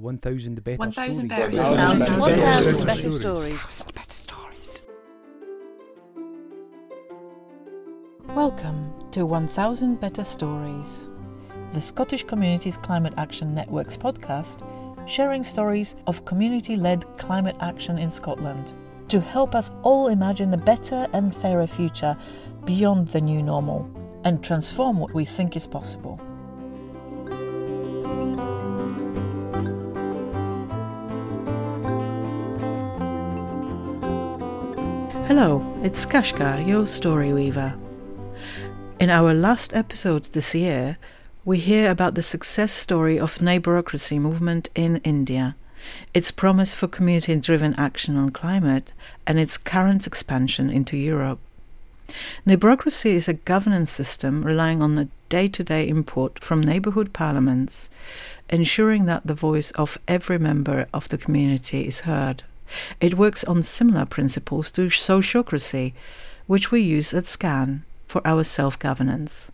1,000 better 1,000 stories. better One stories. thousand One thousand better better stories. stories. Welcome to 1000 Better Stories, the Scottish Communities Climate Action Network's podcast, sharing stories of community led climate action in Scotland to help us all imagine a better and fairer future beyond the new normal and transform what we think is possible. Hello, it's Kashka, your story weaver. In our last episode this year, we hear about the success story of neighborocracy movement in India, its promise for community-driven action on climate, and its current expansion into Europe. Neighborocracy is a governance system relying on the day-to-day input from neighborhood parliaments, ensuring that the voice of every member of the community is heard. It works on similar principles to sociocracy, which we use at SCAN for our self governance.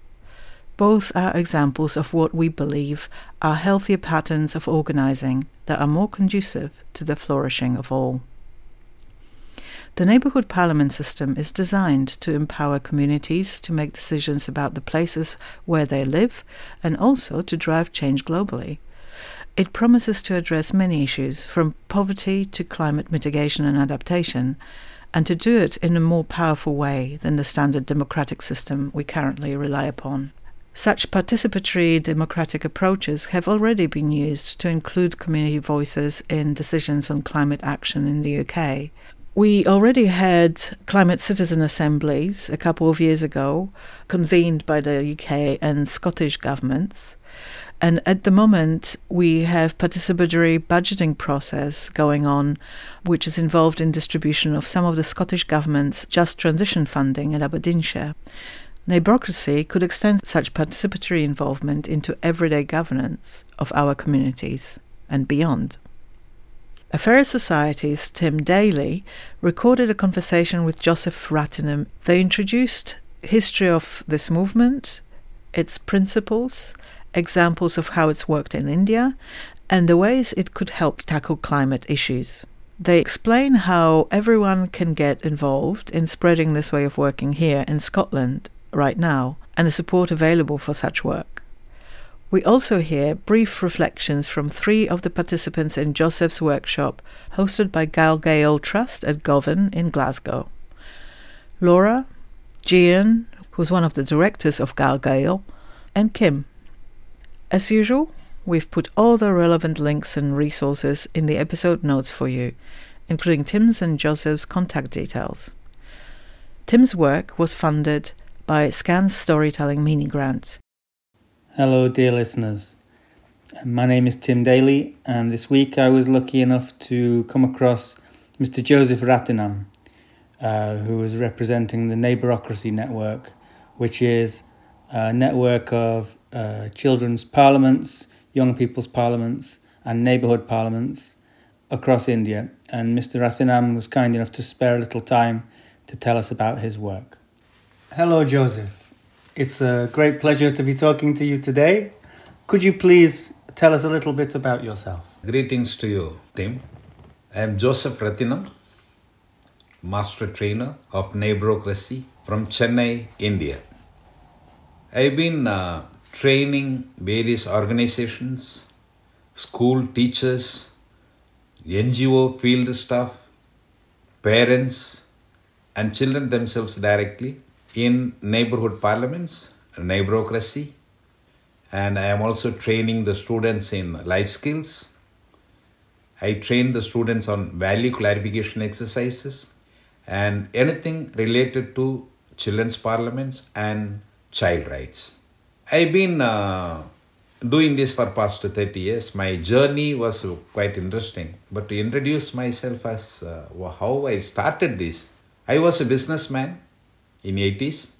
Both are examples of what we believe are healthier patterns of organizing that are more conducive to the flourishing of all. The neighborhood parliament system is designed to empower communities to make decisions about the places where they live and also to drive change globally. It promises to address many issues, from poverty to climate mitigation and adaptation, and to do it in a more powerful way than the standard democratic system we currently rely upon. Such participatory democratic approaches have already been used to include community voices in decisions on climate action in the UK. We already had climate citizen assemblies a couple of years ago, convened by the UK and Scottish governments. And at the moment, we have participatory budgeting process going on, which is involved in distribution of some of the Scottish government's just transition funding in Aberdeenshire. Neighbourocracy could extend such participatory involvement into everyday governance of our communities and beyond. A Fairer Society's Tim Daly recorded a conversation with Joseph Rathinam. They introduced history of this movement, its principles, examples of how it's worked in India, and the ways it could help tackle climate issues. They explain how everyone can get involved in spreading this way of working here in Scotland right now, and the support available for such work. We also hear brief reflections from three of the participants in Joseph's workshop hosted by GalGael Trust at Govan in Glasgow. Laura, Gian, who's one of the directors of GalGael, and Kim. As usual, we've put all the relevant links and resources in the episode notes for you, including Tim's and Joseph's contact details. Tim's work was funded by SCAN's Storytelling Mini Grant. Hello, dear listeners. My name is Tim Daly, and this week I was lucky enough to come across Mr. Joseph Rathinam, uh, who is representing the Neighbourocracy Network, which is a network of uh, children's parliaments, young people's parliaments, and neighbourhood parliaments across India. And Mr. Rathinam was kind enough to spare a little time to tell us about his work. Hello, Joseph. It's a great pleasure to be talking to you today. Could you please tell us a little bit about yourself? Greetings to you, Tim. I am Joseph Rathinam, Master Trainer of Neighborocracy from Chennai, India. I've been uh, training various organizations, school teachers, NGO field staff, parents, and children themselves directly in neighborhood parliaments, neighborocracy, and I am also training the students in life skills. I train the students on value clarification exercises and anything related to children's parliaments and child rights. I've been uh, doing this for past 30 years. My journey was quite interesting. But to introduce myself as uh, how I started this, I was a businessman in 80s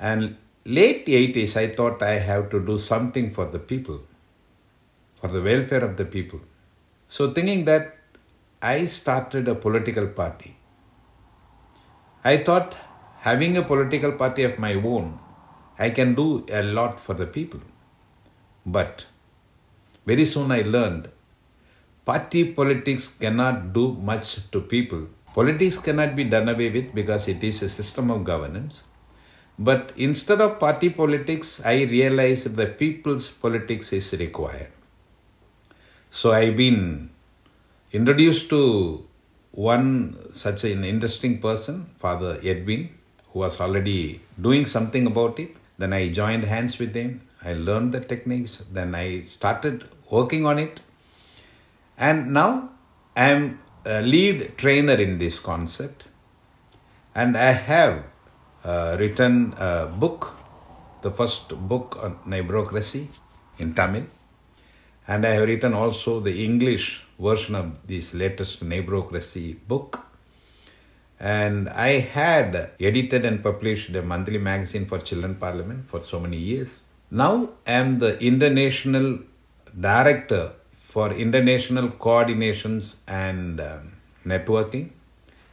and late 80s I thought I have to do something for the people, for the welfare of the people. So thinking that I started a political party. I thought having a political party of my own, I can do a lot for the people. But very soon I learned party politics cannot do much to people. Politics cannot be done away with because it is a system of governance. But instead of party politics, I realized that people's politics is required. So I've been introduced to one such an interesting person, Father Edwin, who was already doing something about it. Then I joined hands with him. I learned the techniques. Then I started working on it. And now I am a lead trainer in this concept. And I have uh, written a book, the first book on neighborocracy in Tamil. And I have written also the English version of this latest neighborocracy book. And I had edited and published a monthly magazine for Children Parliament for so many years. Now I am the international director for international coordinations and um, networking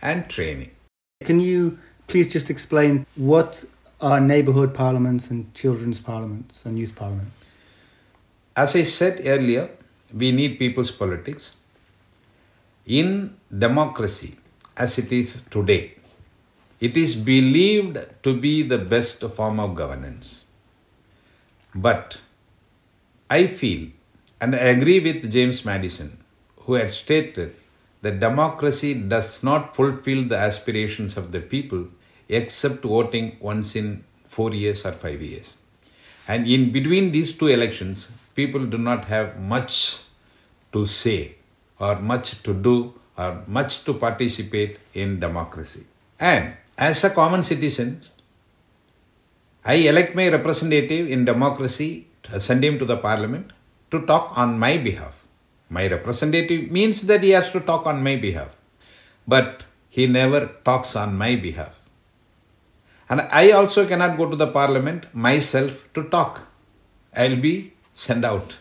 and training. Can you please just explain what are neighbourhood parliaments and children's parliaments and youth parliament? As I said earlier, we need people's politics. In democracy, as it is today, it is believed to be the best form of governance. But I feel, and I agree with James Madison, who had stated that democracy does not fulfill the aspirations of the people except voting once in four years or five years. And in between these two elections, people do not have much to say or much to do or much to participate in democracy. And as a common citizen, I elect my representative in democracy, uh, send him to the parliament to talk on my behalf. My representative means that he has to talk on my behalf. But he never talks on my behalf. And I also cannot go to the parliament myself to talk. I'll be sent out.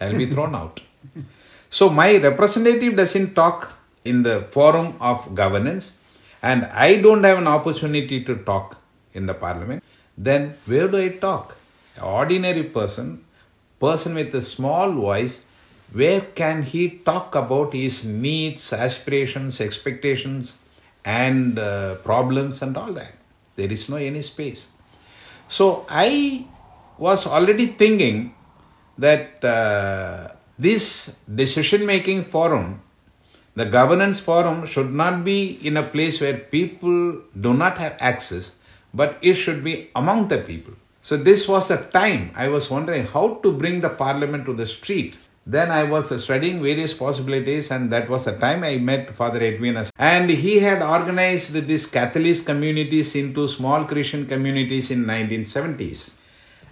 I'll be thrown out. So my representative doesn't talk in the forum of governance and I don't have an opportunity to talk in the parliament. Then where do I talk? An ordinary person, person with a small voice, where can he talk about his needs, aspirations, expectations, and uh, problems and all that? There is no any space. So I was already thinking that uh, this decision making forum, the governance forum, should not be in a place where people do not have access, but it should be among the people. So this was a time I was wondering how to bring the parliament to the street then I was studying various possibilities, and that was the time I met Father Edwinus. And he had organized these Catholic communities into small Christian communities in 1970s.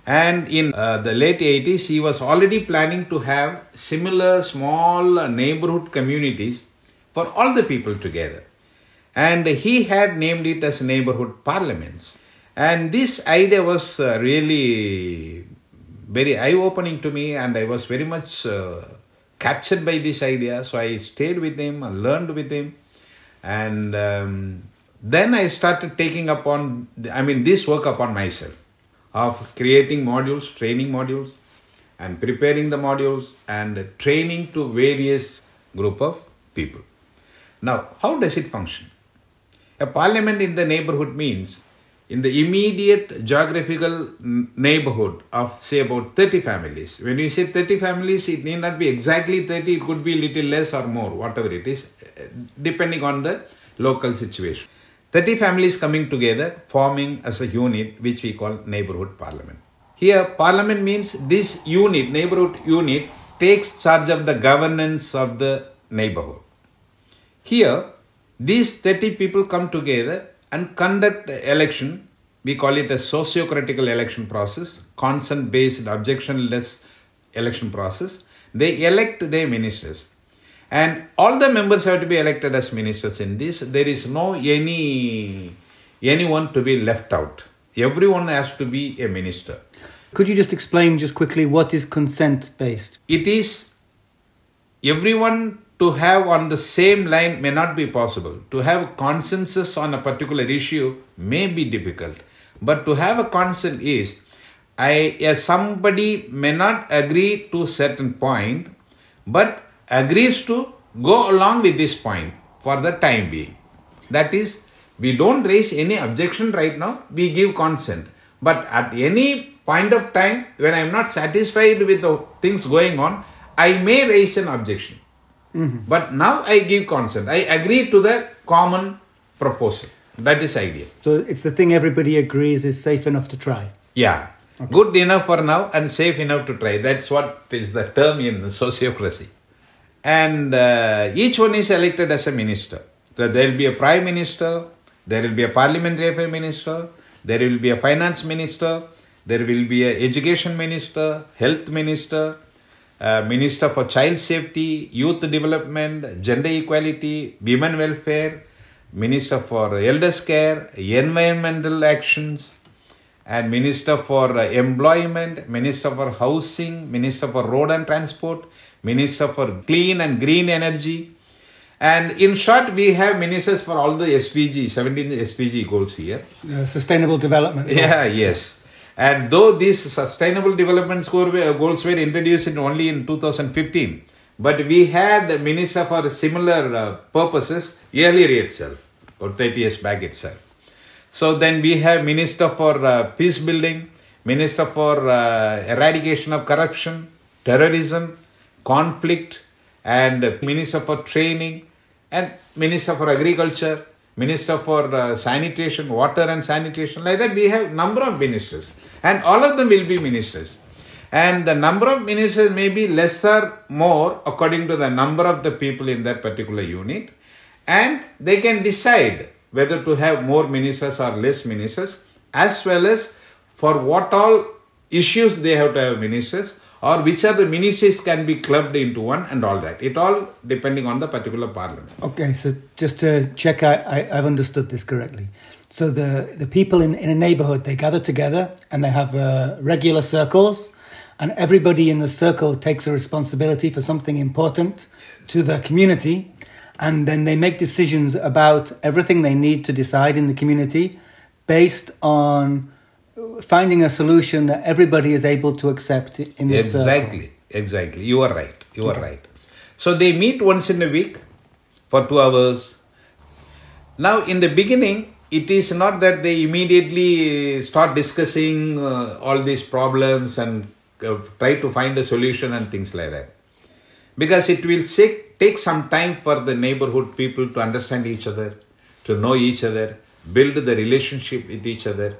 And in uh, the late 80s, he was already planning to have similar small neighborhood communities for all the people together. And he had named it as neighborhood parliaments. And this idea was uh, really very eye opening to me, and I was very much uh, captured by this idea. So I stayed with him, I learned with him, and um, then I started taking upon, I mean, this work upon myself of creating modules, training modules, and preparing the modules and training to various group of people. Now, how does it function? A parliament in the neighborhood means in the immediate geographical neighborhood of say about 30 families. When we say 30 families it need not be exactly 30 it could be a little less or more whatever it is eh, depending on the local situation. 30 families coming together forming as a unit which we call neighborhood parliament. Here parliament means this unit neighborhood unit takes charge of the governance of the neighborhood here these 30 people come together and conduct election. We call it a sociocratic election process, consent-based, objection-less election process. They elect their ministers. And all the members have to be elected as ministers in this. There is no any anyone to be left out. Everyone has to be a minister. Could you just explain just quickly what is consent based? It is everyone to have on the same line may not be possible. To have consensus on a particular issue may be difficult. But to have a consent is I somebody may not agree to certain point, but agrees to go along with this point for the time being. That is, we don't raise any objection right now, we give consent. But at any point of time, when I am not satisfied with the things going on, I may raise an objection. But now I give consent. I agree to the common proposal. That is idea. So it's the thing everybody agrees is safe enough to try. Yeah. Good enough for now and safe enough to try. That's what is the term in the sociocracy. And uh, each one is elected as a minister. So there will be a prime minister, there will be a parliamentary affairs minister, there will be a finance minister, there will be a education minister, health minister, uh, minister for child safety, youth development, gender equality, women welfare, minister for elders care, environmental actions, and minister for employment, minister for housing, minister for road and transport, minister for clean and green energy. And in short, we have ministers for all the SDG, 17 SDG goals here. Uh, sustainable development. Yeah, yes. And though these sustainable development goals were introduced only in 2015, but we had a minister for similar uh, purposes earlier itself, or 30 years back itself. So then we have minister for uh, peace building, minister for uh, eradication of corruption, terrorism, conflict, and minister for training, and minister for agriculture, minister for uh, sanitation, water and sanitation. Like that, we have number of ministers, and all of them will be ministers. And the number of ministers may be lesser, more according to the number of the people in that particular unit, and they can decide whether to have more ministers or less ministers, as well as for what all issues they have to have ministers, or which are the ministries can be clubbed into one, and all that. It all depending on the particular parliament. Okay, so just to check, I, I, I've understood this correctly. So the, the people in, in a neighborhood, they gather together and they have uh, regular circles, and everybody in the circle takes a responsibility for something important to the community, and then they make decisions about everything they need to decide in the community based on finding a solution that everybody is able to accept in circle. Exactly, exactly. You are right. You are right. So they meet once in a week for two hours. Now, in the beginning, it is not that they immediately start discussing uh, all these problems and uh, try to find a solution and things like that. Because it will take, take some time for the neighborhood people to understand each other, to know each other, build the relationship with each other,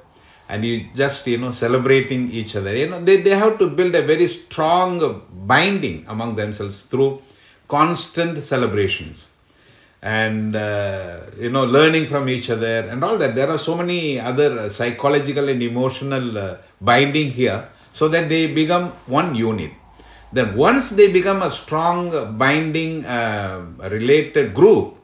and you just, you know, celebrating each other. You know, they, they have to build a very strong binding among themselves through constant celebrations. And uh, you know learning from each other and all that. There are so many other psychological and emotional uh, binding here so that they become one unit. Then once they become a strong binding uh, related group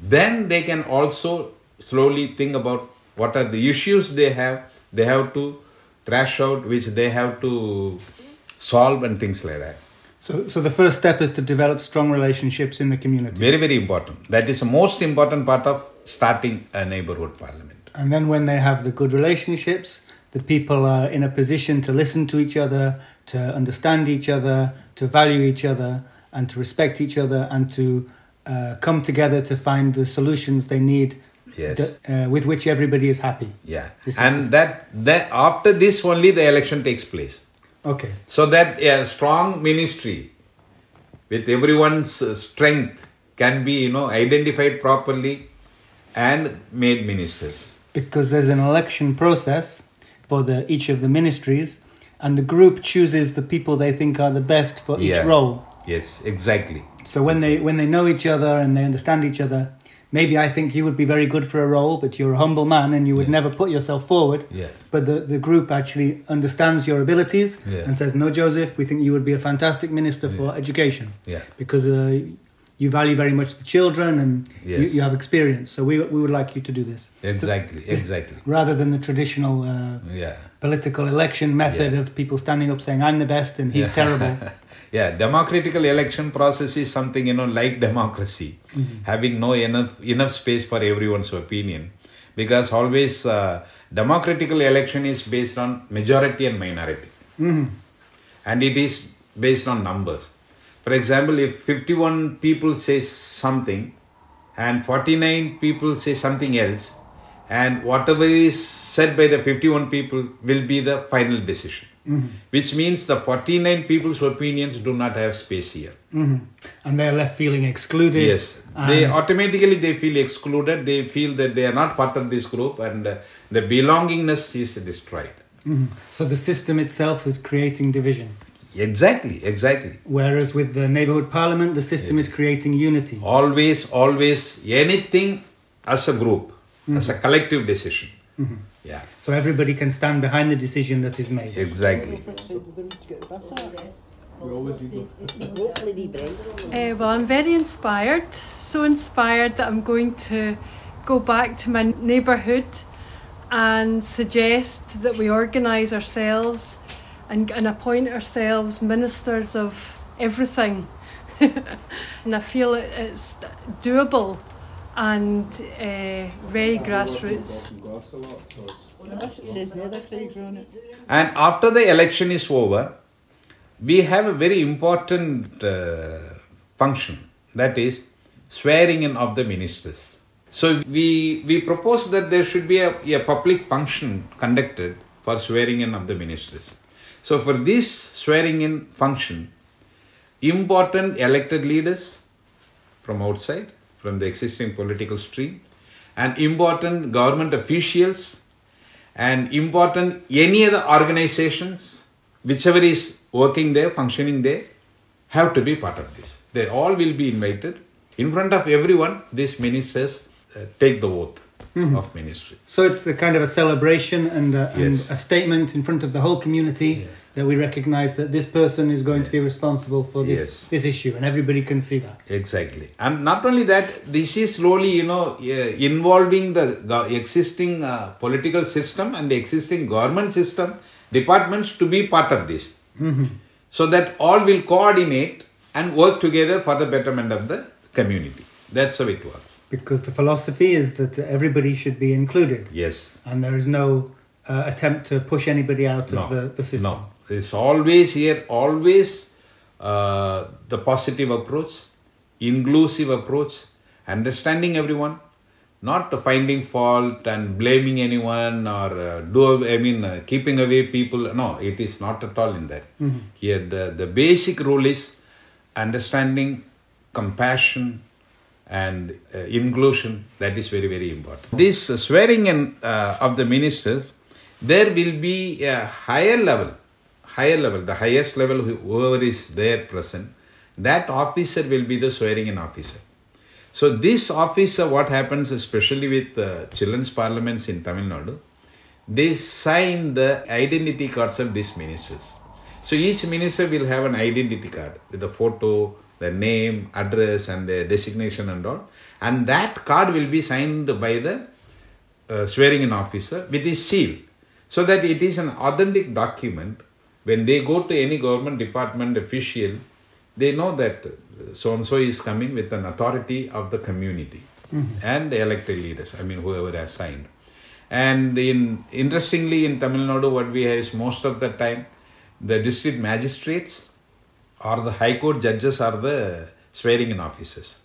then they can also slowly think about what are the issues they have they have to thrash out which they have to solve and things like that. So, so the first step is to develop strong relationships in the community. very very important. That is the most important part of starting a neighborhood parliament. And then when they have the good relationships, the people are in a position to listen to each other, to understand each other, to value each other, and to respect each other, and to uh, come together to find the solutions they need Yes. uh, with which everybody is happy. yeah This is- and that that after this only the election takes place Okay. so that a strong ministry with everyone's uh, strength can be you know identified properly and made ministers Because there's an election process for the each of the ministries, and the group chooses the people they think are the best for each Yeah. role. yes exactly So when they when they know each other and they understand each other, maybe I think you would be very good for a role, but you're a humble man and you would Yeah. never put yourself forward. Yeah. But the, the group actually understands your abilities Yeah. and says, "No, Joseph, we think you would be a fantastic minister for education Yeah. because uh, you value very much the children and you, Yes. you have experience. So we we would like you to do this." Exactly this- exactly Rather than the traditional uh, yeah political election method of people standing up saying, "I'm the best and he's terrible." yeah democratical election process is something you know like democracy. Having no enough enough space for everyone's opinion. Because always uh, democratical election is based on majority and minority. And it is based on numbers. For example, if 51 people say something and 49 people say something else, and whatever is said by the 51 people will be the final decision. Which means the 49 people's opinions do not have space here. hmm And they're left feeling excluded. Yes, they automatically they feel excluded. They feel that they are not part of this group, and uh, the belongingness is destroyed. Mhm. So the system itself is creating division. Exactly, exactly. Whereas with the neighborhood parliament, the system is creating unity. Always, always anything as a group, as a collective decision. Yeah, So everybody can stand behind the decision that is made. exactly. Uh, well, I'm very inspired. So inspired that I'm going to go back to my neighbourhood and suggest that we organise ourselves and, and appoint ourselves ministers of everything. and I feel it, it's doable and uh, very grassroots. And after the election is over, we have a very important uh, function that is swearing in of the ministers. So we we propose that there should be a, a public function conducted for swearing in of the ministers. So for this swearing in function, important elected leaders from outside, from the existing political stream, and important government officials and important any other organizations, whichever is working there, functioning there, have to be part of this. They all will be invited. In front of everyone, these ministers uh, take the oath of ministry. So it's a kind of a celebration and a, and a statement in front of the whole community that we recognize that this person is going to be responsible for this, Yes. this issue, and everybody can see that. Exactly. And not only that, this is slowly, you know, uh, involving the existing uh, political system and the existing government system, departments to be part of this. So that all will coordinate and work together for the betterment of the community. That's how it works. Because the philosophy is that everybody should be included, Yes. and there is no uh, attempt to push anybody out No. of the, the system. No. It's always here, always uh, the positive approach, inclusive approach, understanding everyone, not finding fault and blaming anyone or uh, do I mean uh, keeping away people. No, it is not at all in that. Here, the the basic rule is understanding, compassion, and uh, inclusion. That is very very important. This uh, swearing in uh, of the ministers, there will be a higher level, higher level, the highest level, who- whoever is there present, that officer will be the swearing in officer. So this officer, what happens, especially with uh, children's parliaments in Tamil Nadu, they sign the identity cards of these ministers. So each minister will have an identity card with a photo, the name, address, and the designation and all. And that card will be signed by the uh, swearing in officer with his seal. So that it is an authentic document. When they go to any government department official, they know that so and so is coming with an authority of the community and the elected leaders. I mean, whoever has signed. And in interestingly, in Tamil Nadu, what we have is most of the time the district magistrates or the high court judges are the swearing in officers,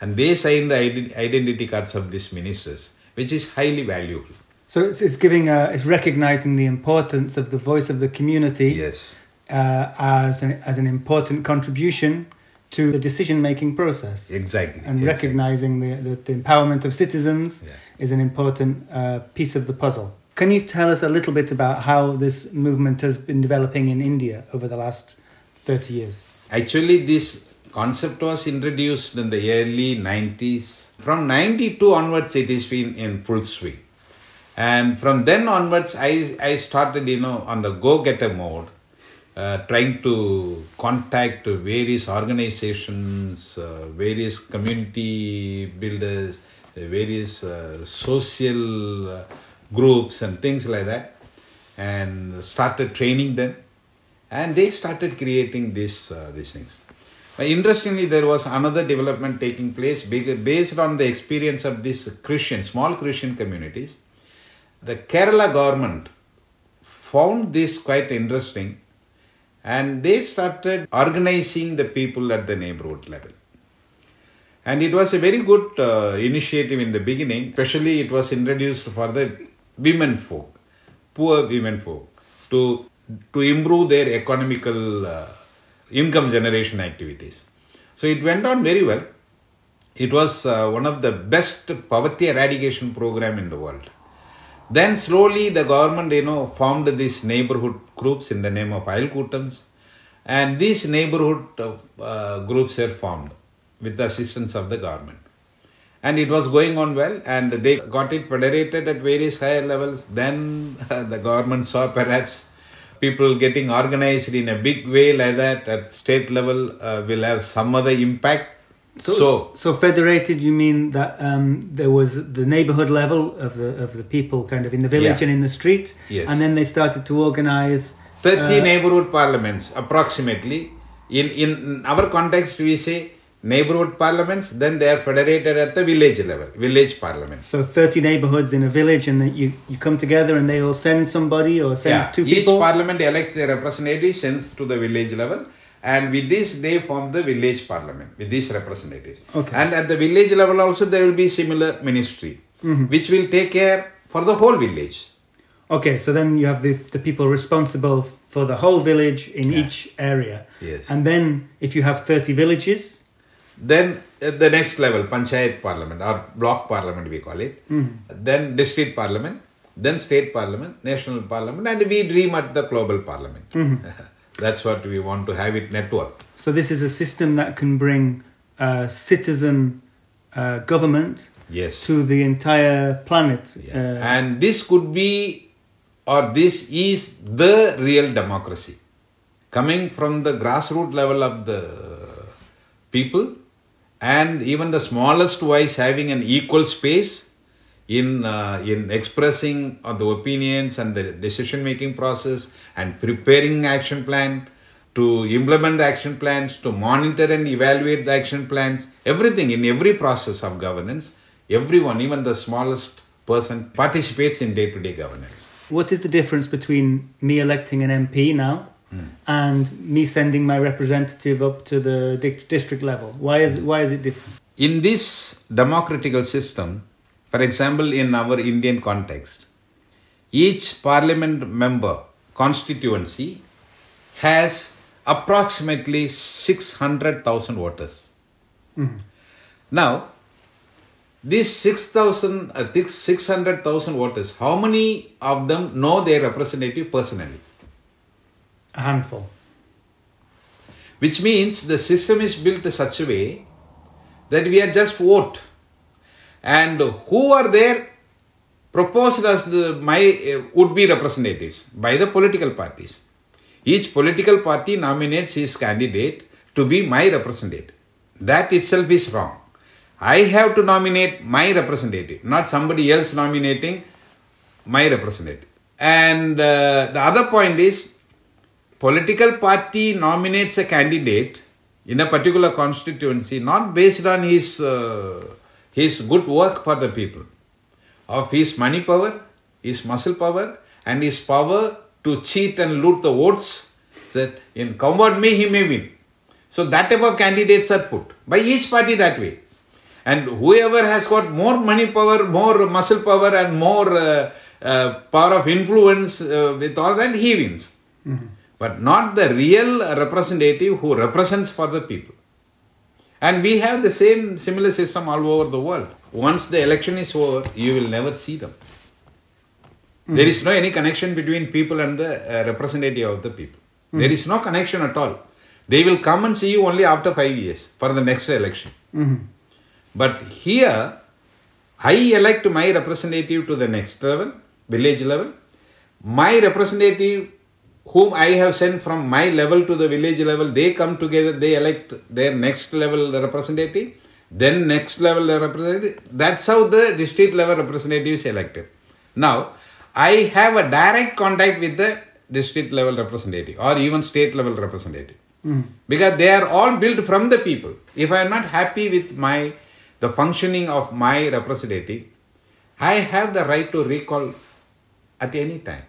and they sign the identity cards of these ministers, which is highly valuable. So it's, it's giving a, it's recognizing the importance of the voice of the community Yes. uh, as an as an important contribution to the decision making process, Exactly. and exactly. recognizing the, the, the empowerment of citizens Yeah. is an important uh, piece of the puzzle. Can you tell us a little bit about how this movement has been developing in India over the last thirty years? Actually, this concept was introduced in the early 90s. From 92 onwards, it has been in full swing. And from then onwards, I, I started, you know, on the go-getter mode, uh, trying to contact various organizations, uh, various community builders, various uh, social uh, groups and things like that, and started training them and they started creating this uh, these things. But interestingly, there was another development taking place based on the experience of these Christian, small Christian communities. The Kerala government found this quite interesting, And they started organizing the people at the neighborhood level. And it was a very good uh, initiative in the beginning, especially it was introduced for the women folk, poor women folk, to, to improve their economical uh, income generation activities. So it went on very well. It was uh, one of the best poverty eradication program in the world. Then slowly the government, you know, formed these neighborhood groups in the name of Ayalkoottams, and these neighborhood uh, groups were formed with the assistance of the government. And it was going on well, and they got it federated at various higher levels. Then uh, the government saw perhaps people getting organized in a big way like that at state level uh, will have some other impact. So, so, so, federated, you mean that um, there was the neighborhood level of the of the people, kind of in the village Yeah. and in the street, Yes. and then they started to organize. 30 uh, neighborhood parliaments approximately. In, in our context, we say neighborhood parliaments, then they are federated at the village level, village parliaments. So thirty neighborhoods in a village, and then you you come together, and they all send somebody or send Yeah, two each people. Each parliament elects their representatives, to the village level, and with this they form the village parliament with these representatives. Okay. And at the village level also there will be similar ministry, Mm-hmm. which will take care for the whole village. Okay, so then you have the, the people responsible for the whole village in Yeah. each area. Yes. And then if you have 30 villages, Then at the next level, panchayat parliament or block parliament we call it. Then district parliament, then state parliament, national parliament, and we dream at the global parliament. That's what we want to have it network. so this is a system that can bring uh, citizen uh, government Yes. to the entire planet. Yeah. Uh, and this could be, or this is the real democracy. Coming from the grassroots level of the people, and even the smallest voice having an equal space in, uh, in expressing of the opinions and the decision making process and preparing action plan to implement the action plans to monitor and evaluate the action plans everything in every process of governance everyone even the smallest person participates in day to day governance. What is the difference between me electing an MP now and me sending my representative up to the district level? Why is why is it different? in this democratical system for example in our indian context each parliament member constituency has approximately 600000 voters now these 6000 uh, these 600000 voters how many of them know their representative personally A handful. which means the system is built such a way that we are just vote. And who are there proposed as the my uh, would be representatives by the political parties. Each political party nominates his candidate to be my representative. That itself is wrong. I have to nominate my representative not somebody else nominating my representative. And uh, the other point is political party nominates a candidate in a particular constituency not based on his uh, his good work for the people. Of his money power his muscle power and his power to cheat and loot the votes that in convert me he may win. So that type of candidates are put by each party that way. And whoever has got more money power more muscle power and more uh, uh, power of influence uh, with all that he wins but not the real representative who represents for the people. And we have the same similar system all over the world. Once the election is over, you will never see them. Hmm. There is no any connection between people and the uh, representative of the people. Hmm. There is no connection at all. They will come and see you only after five years for the next election. Hmm. But here, I elect my representative to the next level, village level. My representative, whom I have sent from my level to the village level, they come together, they elect their next level representative, then next level representative. That's how the district level representative is elected. Now, I have a direct contact with the district level representative or even state level representative hmm. because they are all built from the people. If I am not happy with my the functioning of my representative, I have the right to recall at any time.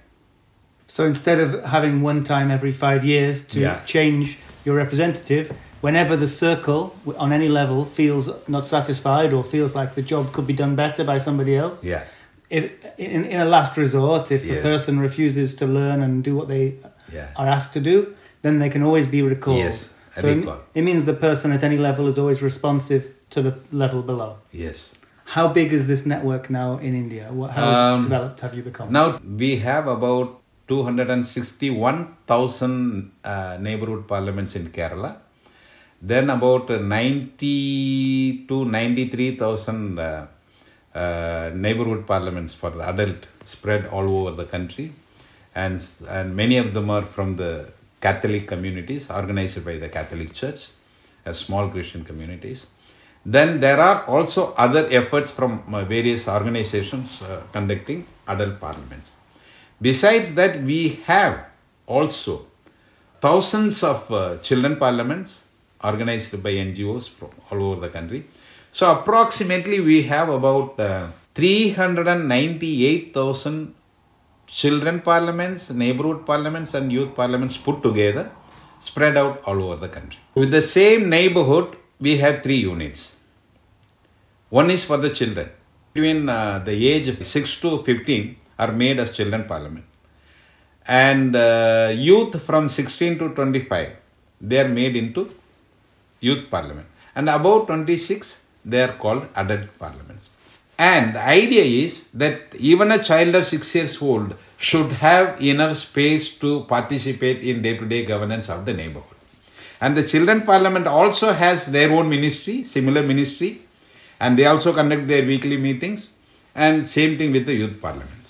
So instead of having one time every five years to Yeah. change your representative, whenever the circle on any level feels not satisfied or feels like the job could be done better by somebody else, Yeah. if in, in a last resort, if the Yes. person refuses to learn and do what they Yeah. are asked to do, then they can always be recalled. Yes, So it, recall. it means the person at any level is always responsive to the level below. Yes. How big is this network now in India? What, how Um, developed have you become? Now we have about 261,000 uh, neighborhood parliaments in Kerala. Then about uh, 90 to 93,000 uh, uh, neighborhood parliaments for the adult spread all over the country. And, and many of them are from the Catholic communities organized by the Catholic Church as small Christian communities. Then there are also other efforts from uh, various organizations uh, conducting adult parliaments. Besides that, we have also thousands of uh, children parliaments organized by NGOs from all over the country. So, approximately, we have about uh, 398,000 children parliaments, neighborhood parliaments, and youth parliaments put together, spread out all over the country. With the same neighborhood, we have three units. One is for the children. Between uh, the age of 6 to 15 are made as children parliament. And uh, youth from 16 to 25, they are made into youth parliament. And above 26, they are called adult parliaments. And the idea is that even a child of 6 years old should have enough space to participate in day to day governance of the neighborhood. And the children parliament also has their own ministry, similar ministry, and they also conduct their weekly meetings, and same thing with the youth parliaments.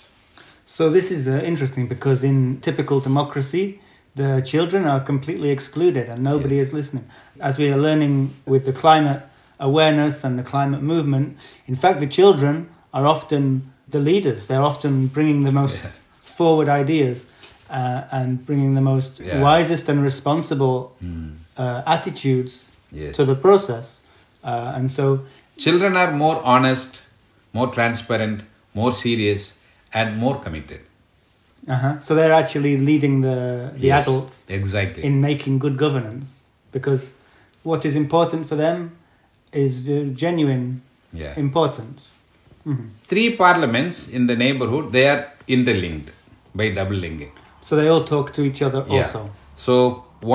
So this is uh, interesting because in typical democracy, the children are completely excluded and nobody is listening. As we are learning with the climate awareness and the climate movement, in fact, the children are often the leaders. They're often bringing the most forward ideas uh, and bringing the most Yeah. wisest and responsible uh, attitudes Yes. to the process. Uh, and so Children are more honest, more transparent, more serious, and more committed. Uh-huh. So they're actually leading the the Yes, adults exactly. in making good governance because what is important for them is uh, genuine Yeah. importance. Mhm. Three parliaments in the neighborhood they are interlinked by double linking. So they all talk to each other also. So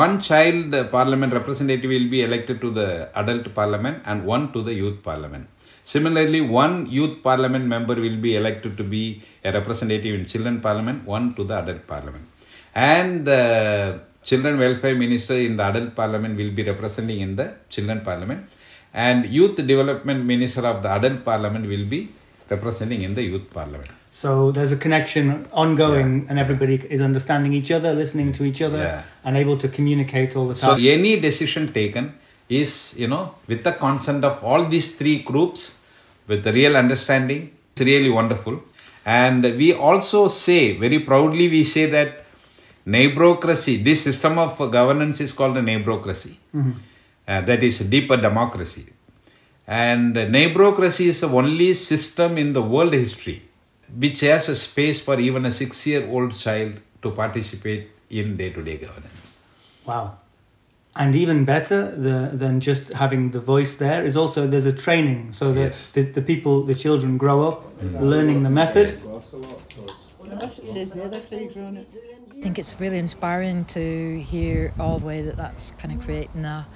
one child parliament representative will be elected to the adult parliament and one to the youth parliament. Similarly, one youth parliament member will be elected to be a representative in children parliament, one to the adult parliament. And the children welfare minister in the adult parliament will be representing in the children parliament. And youth development minister of the adult parliament will be representing in the youth parliament. So there's a connection ongoing, Yeah. and everybody is understanding each other, listening to each other, Yeah. and able to communicate all the time. So any decision taken is, you know, with the consent of all these three groups, with the real understanding. It's really wonderful. And we also say, very proudly, we say that neighborocracy, this system of governance is called a neighborocracy. Uh, that is deeper democracy. And neighborocracy is the only system in the world history which has a space for even a six year old child to participate in day to day governance. Wow. And even better the, than just having the voice there is also there's a training. So that Yes. the, the people, the children grow up learning the method. I think it's really inspiring to hear all the way that that's kind of creating a,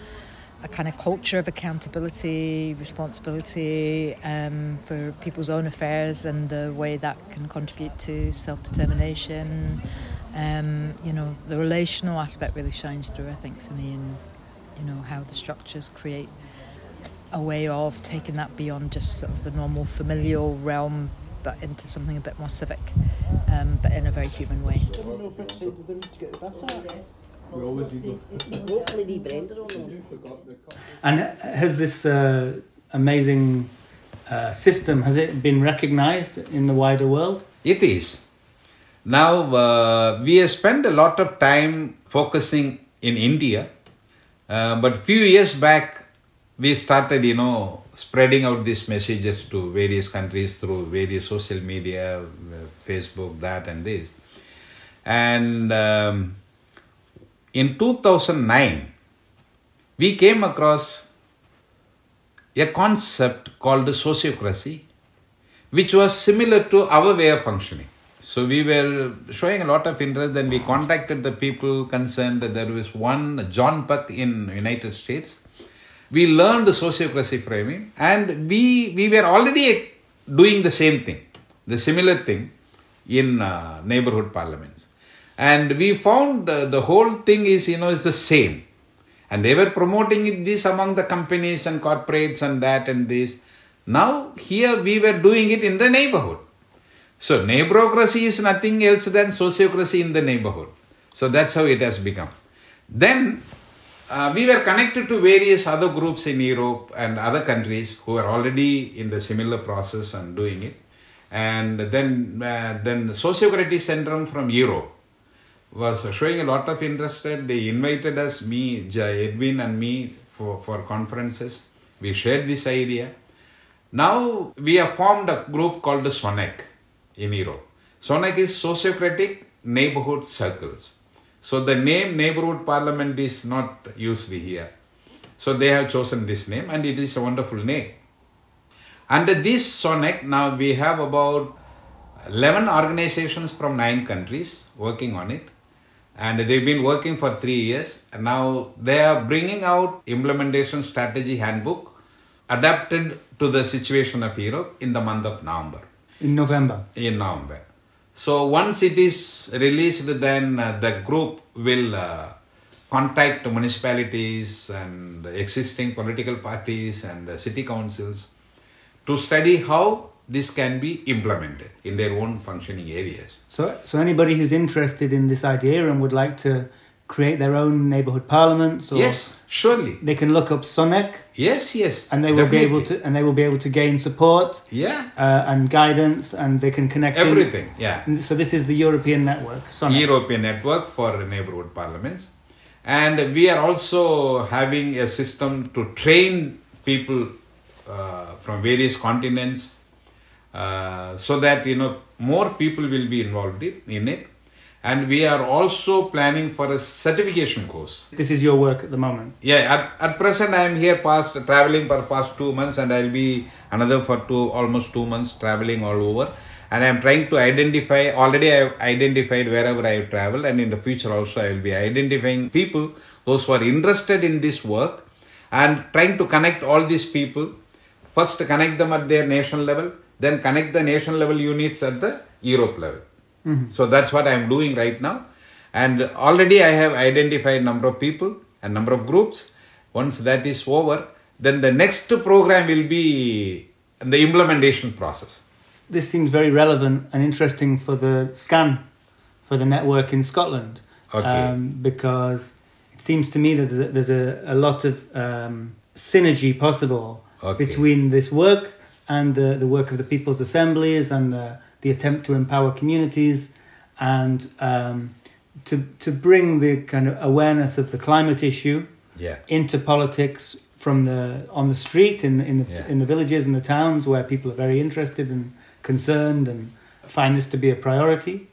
a kind of culture of accountability, responsibility um, for people's own affairs and the way that can contribute to self determination. Um, you know, the relational aspect really shines through, I think, for me, and you know, how the structures create a way of taking that beyond just sort of the normal familial realm but into something a bit more civic, um, but in a very human way. And has this uh, amazing uh, system has it been recognized in the wider world? It is. Now, uh, we spent a lot of time focusing in India, uh, but few years back, we started, you know, spreading out these messages to various countries through various social media, uh, Facebook, that and this. And um, in 2009, we came across a concept called sociocracy, which was similar to our way of functioning. So we were showing a lot of interest. Then we contacted the people concerned. That there was one John Buck in United States. We learned the sociocracy framing, and we we were already doing the same thing, the similar thing, in uh, neighborhood parliaments, and we found uh, the whole thing is you know is the same, and they were promoting this among the companies and corporates and that and this. Now here we were doing it in the neighborhood so neighborocracy is nothing else than sociocracy in the neighborhood. So that's how it has become. Then uh, we were connected to various other groups in Europe and other countries who are already in the similar process and doing it. And then, uh, then Sociocracy Centrum from Europe was showing a lot of interest. They invited us, me, Edwin, and me for, for conferences. We shared this idea. Now we have formed a group called the SONEC in Europe. SONEC is Sociocratic Neighborhood Circles. So the name Neighborhood Parliament is not used here. So they have chosen this name and it is a wonderful name. Under this SONEC, now we have about 11 organizations from 9 countries working on it. And they've been working for three years. And now they are bringing out implementation strategy handbook adapted to the situation of Europe in the month of November. In November. In November. So once it is released, then uh, the group will uh, contact municipalities and existing political parties and city councils to study how this can be implemented in their own functioning areas. So, so anybody who's interested in this idea and would like to create their own neighborhood parliaments, or yes, surely they can look up SONEC. Yes, yes, and they will definitely. be able to, and they will be able to gain support. Yeah, uh, and guidance, and they can connect everything. In. Yeah. So this is the European network. SONEC. European network for neighborhood parliaments, and we are also having a system to train people uh, from various continents, uh, so that you know more people will be involved in, in it and we are also planning for a certification course. This is your work at the moment. Yeah, at, at present I am here past traveling for past two months, and I'll be another for two almost two months traveling all over. And I'm trying to identify. Already I have identified wherever I have traveled, and in the future also I will be identifying people those who are interested in this work, and trying to connect all these people. First, connect them at their national level, then connect the national level units at the Europe level Mm-hmm. So that's what I'm doing right now. And already I have identified number of people and number of groups. Once that is over, then the next program will be the implementation process. This seems very relevant and interesting for the SCAN for the network in Scotland. Okay. Um, because it seems to me that there's a, there's a, a lot of um, synergy possible okay. between this work and the, the work of the people's assemblies and the the attempt to empower communities and um, to to bring the kind of awareness of the climate issue yeah. into politics from the on the street in in the yeah. in the villages and the towns where people are very interested and concerned and find this to be a priority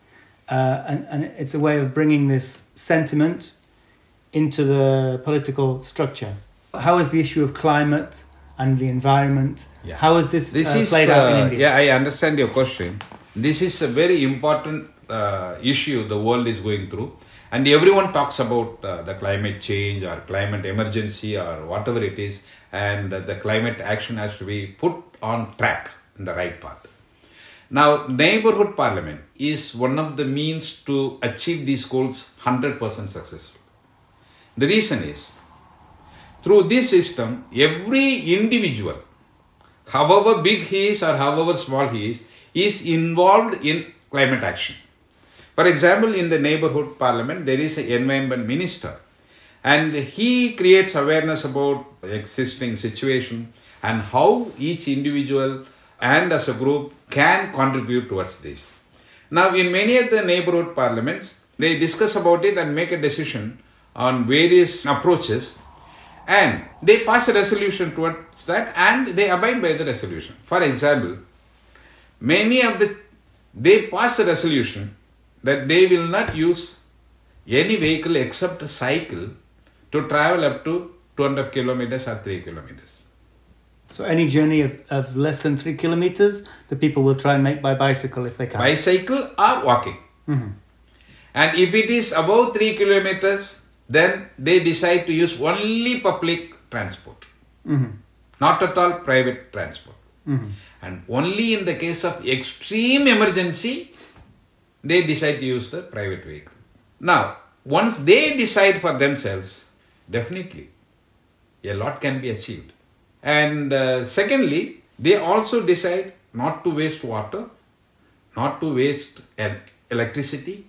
uh, and and it's a way of bringing this sentiment into the political structure. How is the issue of climate and the environment? Yeah. How is this, this uh, is, played out in uh, India? Yeah, I understand your question. This is a very important uh, issue the world is going through. And everyone talks about uh, the climate change or climate emergency or whatever it is, and the climate action has to be put on track in the right path. Now, neighborhood parliament is one of the means to achieve these goals 100% successful. The reason is, through this system, every individual, however big he is or however small he is, is involved in climate action. For example, in the neighborhood parliament, there is an environment minister and he creates awareness about existing situation and how each individual and as a group can contribute towards this. Now, in many of the neighborhood parliaments, they discuss about it and make a decision on various approaches and they pass a resolution towards that and they abide by the resolution. For example, many of the they pass a resolution that they will not use any vehicle except a cycle to travel up to 200 kilometers or 3 kilometers. So any journey of, of less than three kilometers, the people will try and make by bicycle if they can. Bicycle or walking. Mm-hmm. And if it is above 3 kilometers, then they decide to use only public transport. Not at all private transport. And only in the case of extreme emergency, they decide to use the private vehicle. Now, once they decide for themselves, definitely a lot can be achieved. And uh, secondly, they also decide not to waste water, not to waste electricity,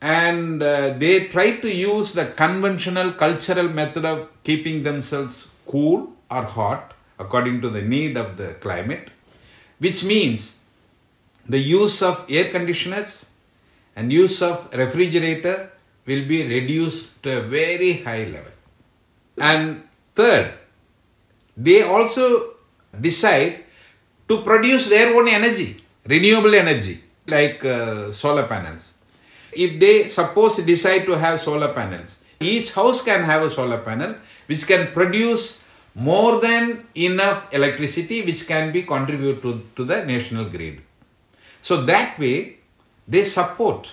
and uh, they try to use the conventional cultural method of keeping themselves cool or hot according to the need of the climate, which means the use of air conditioners and use of refrigerator will be reduced to a very high level. And third, they also decide to produce their own energy, renewable energy, like uh, solar panels. If they suppose decide to have solar panels, each house can have a solar panel which can produce more than enough electricity which can be contributed to, to the national grid. So that way, they support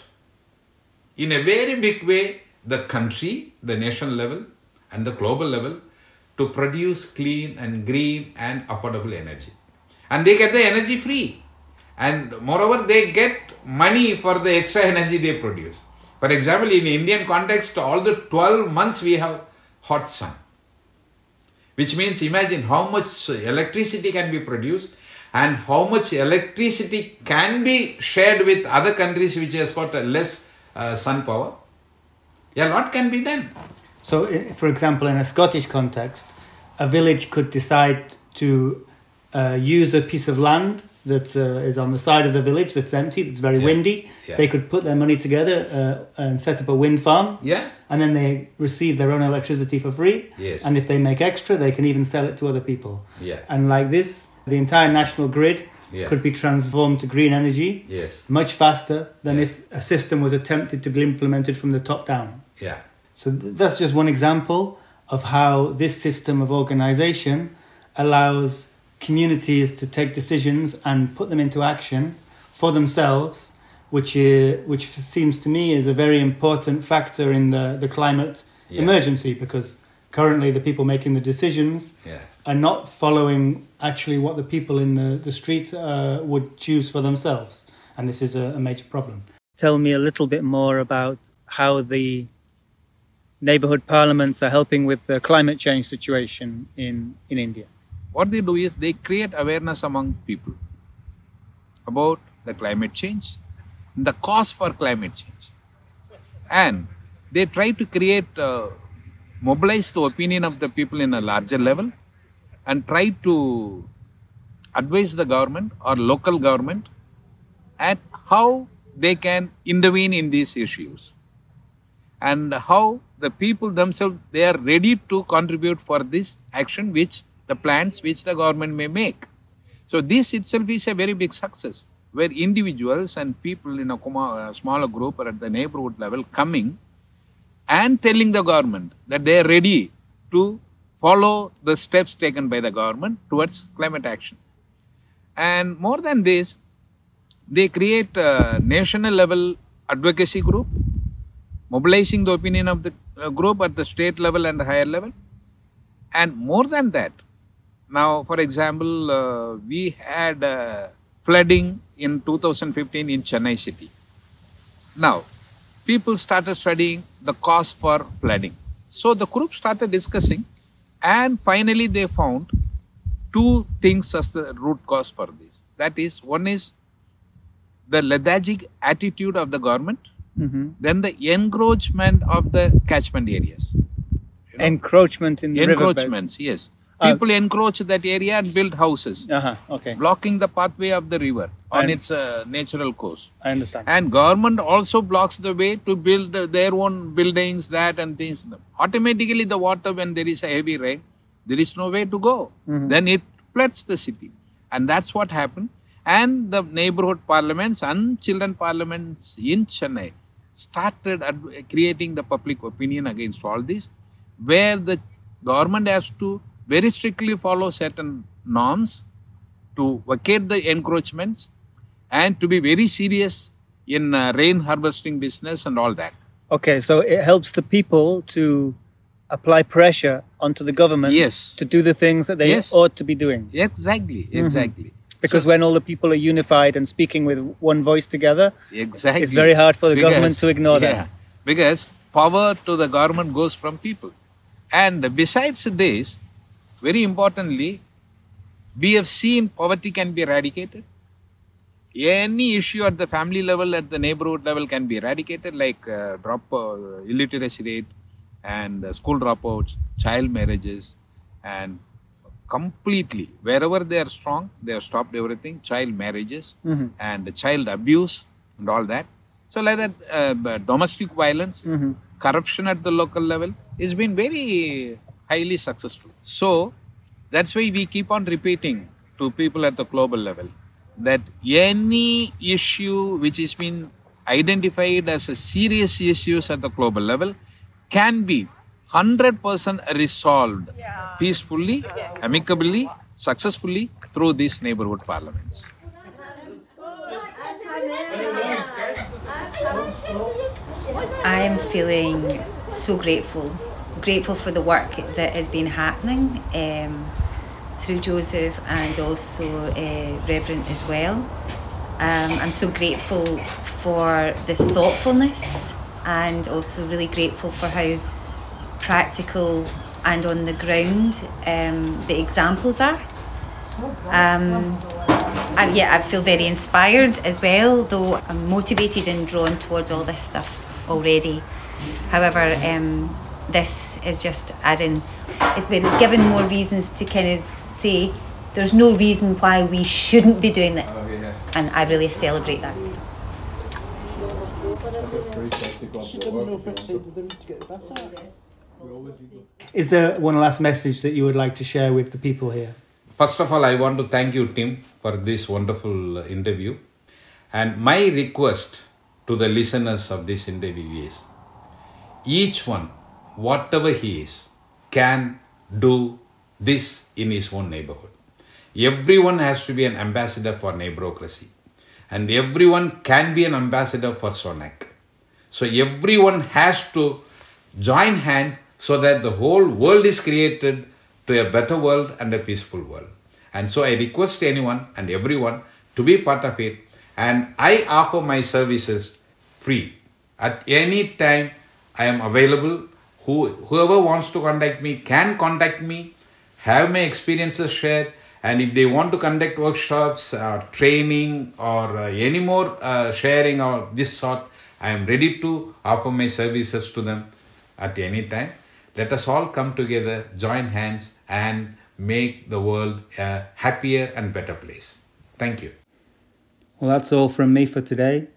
in a very big way the country, the national level, and the global level to produce clean and green and affordable energy. And they get the energy free. And moreover, they get money for the extra energy they produce. For example, in Indian context, all the 12 months we have hot sun. Which means imagine how much electricity can be produced and how much electricity can be shared with other countries which has got less uh, sun power. A lot can be done. So, for example, in a Scottish context, a village could decide to uh, use a piece of land that uh, is on the side of the village that's empty, that's very Yeah. windy. Yeah. They could put their money together uh, and set up a wind farm. Yeah? And then they receive their own electricity for free. Yes. And if they make extra, they can even sell it to other people. Yeah. And like this, the entire national grid Yeah. could be transformed to green energy Yes. much faster than Yeah. if a system was attempted to be implemented from the top down. Yeah. So th- that's just one example of how this system of organization allows communities to take decisions and put them into action for themselves, which is, which seems to me is a very important factor in the, the climate Yeah. emergency because currently the people making the decisions Yeah. are not following actually what the people in the, the street uh, would choose for themselves. And this is a, a major problem. Tell me a little bit more about how the neighborhood parliaments are helping with the climate change situation in, in India. What they do is they create awareness among people about the climate change, the cause for climate change. And they try to create, uh, mobilize the opinion of the people in a larger level and try to advise the government or local government at how they can intervene in these issues and how the people themselves they are ready to contribute for this action which the plans which the government may make so this itself is a very big success where individuals and people in a, smaller group or at the neighborhood level coming and telling the government that they are ready to follow the steps taken by the government towards climate action and more than this they create a national level advocacy group mobilizing the opinion of the uh, group at the state level and higher level. And more than that, now, for example, uh, we had uh, flooding in 2015 in Chennai city. Now, people started studying the cause for flooding. So the group started discussing, and finally they found two things as the root cause for this. That is, one is the lethargic attitude of the government then the encroachment of the catchment areas. Encroachment in the Encroachments, yes. Uh, People encroach that area and build houses, Uh huh. Okay. blocking the pathway of the river on its uh, natural course. I understand. And government also blocks the way to build their own buildings, that and things. Automatically, the water, when there is a heavy rain, there is no way to go. Then it floods the city. And that's what happened. And the neighborhood parliaments and children parliaments in Chennai started creating the public opinion against all this, where the government has to very strictly follow certain norms to vacate the encroachments and to be very serious in uh, rain harvesting business and all that. Okay, so it helps the people to apply pressure onto the government Yes. to do the things that they Yes. ought to be doing. Exactly, exactly. Because when all the people are unified and speaking with one voice together, Exactly. It's very hard for the government to ignore that. Because power to the government goes from people. And besides this, very importantly, we have seen poverty can be eradicated. Any issue at the family level, at the neighborhood level, can be eradicated, like uh, drop uh, illiteracy rate and uh, school dropouts, child marriages, and completely wherever they are strong, they have stopped everything. Child marriages and child abuse and all that. So, like that, uh, domestic violence, corruption at the local level has been very highly successful. So, that's why we keep on repeating to people at the global level that any issue which is been identified as a serious issues at the global level can be 100% resolved peacefully, amicably, successfully through these neighborhood parliaments. I am feeling so grateful, grateful for the work that has been happening um, through Joseph and also uh, Reverend as well. Um, I'm so grateful for the thoughtfulness and also really grateful for how practical and on the ground um, the examples are. Um, I, yeah, I feel very inspired as well, though I'm motivated and drawn towards all this stuff already. However, um, this is just adding, it's, but it's given more reasons to kind of say there's no reason why we shouldn't be doing it. And I really celebrate that. is there one last message that you would like to share with the people here? First of all, I want to thank you, Tim, for this wonderful uh, interview. And my request to the listeners of this interview is each one, whatever he is, can do this in his own neighborhood. Everyone has to be an ambassador for neighborocracy, and everyone can be an ambassador for SONEC. So everyone has to join hands so that the whole world is created to a better world and a peaceful world. And so I request anyone and everyone to be part of it. And I offer my services free. At any time, I am available. Who, whoever wants to contact me can contact me, have my experiences shared, and if they want to conduct workshops or training or uh, any more uh, sharing or this sort, I am ready to offer my services to them at any time. Let us all come together, join hands, and make the world a happier and better place. Thank you. Well, that's all from me for today.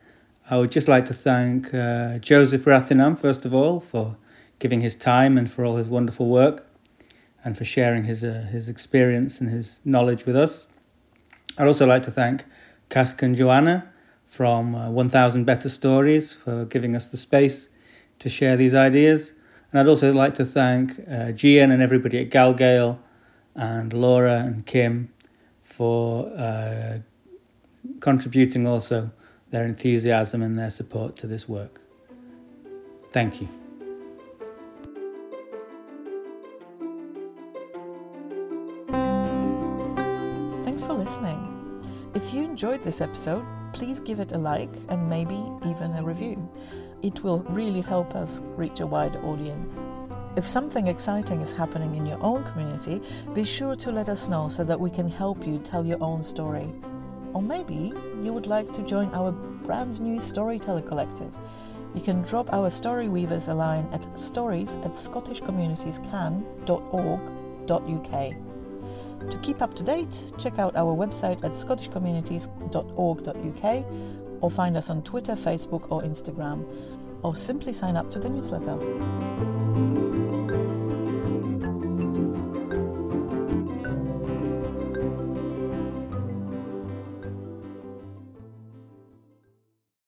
I would just like to thank uh, Joseph Rathinam, first of all, for giving his time and for all his wonderful work and for sharing his, uh, his experience and his knowledge with us. I'd also like to thank Kask and Joanna from uh, 1000 Better Stories for giving us the space to share these ideas. And I'd also like to thank uh, Gian and everybody at GalGael and Laura and Kim for uh, contributing also their enthusiasm and their support to this work. Thank you. If you enjoyed this episode, please give it a like and maybe even a review. It will really help us reach a wider audience. If something exciting is happening in your own community, be sure to let us know so that we can help you tell your own story. Or maybe you would like to join our brand new Storyteller Collective. You can drop our Story Weavers a line at stories at scottishcommunitiescan.org.uk. To keep up to date, check out our website at scottishcommunities.org.uk or find us on Twitter, Facebook, or Instagram, or simply sign up to the newsletter.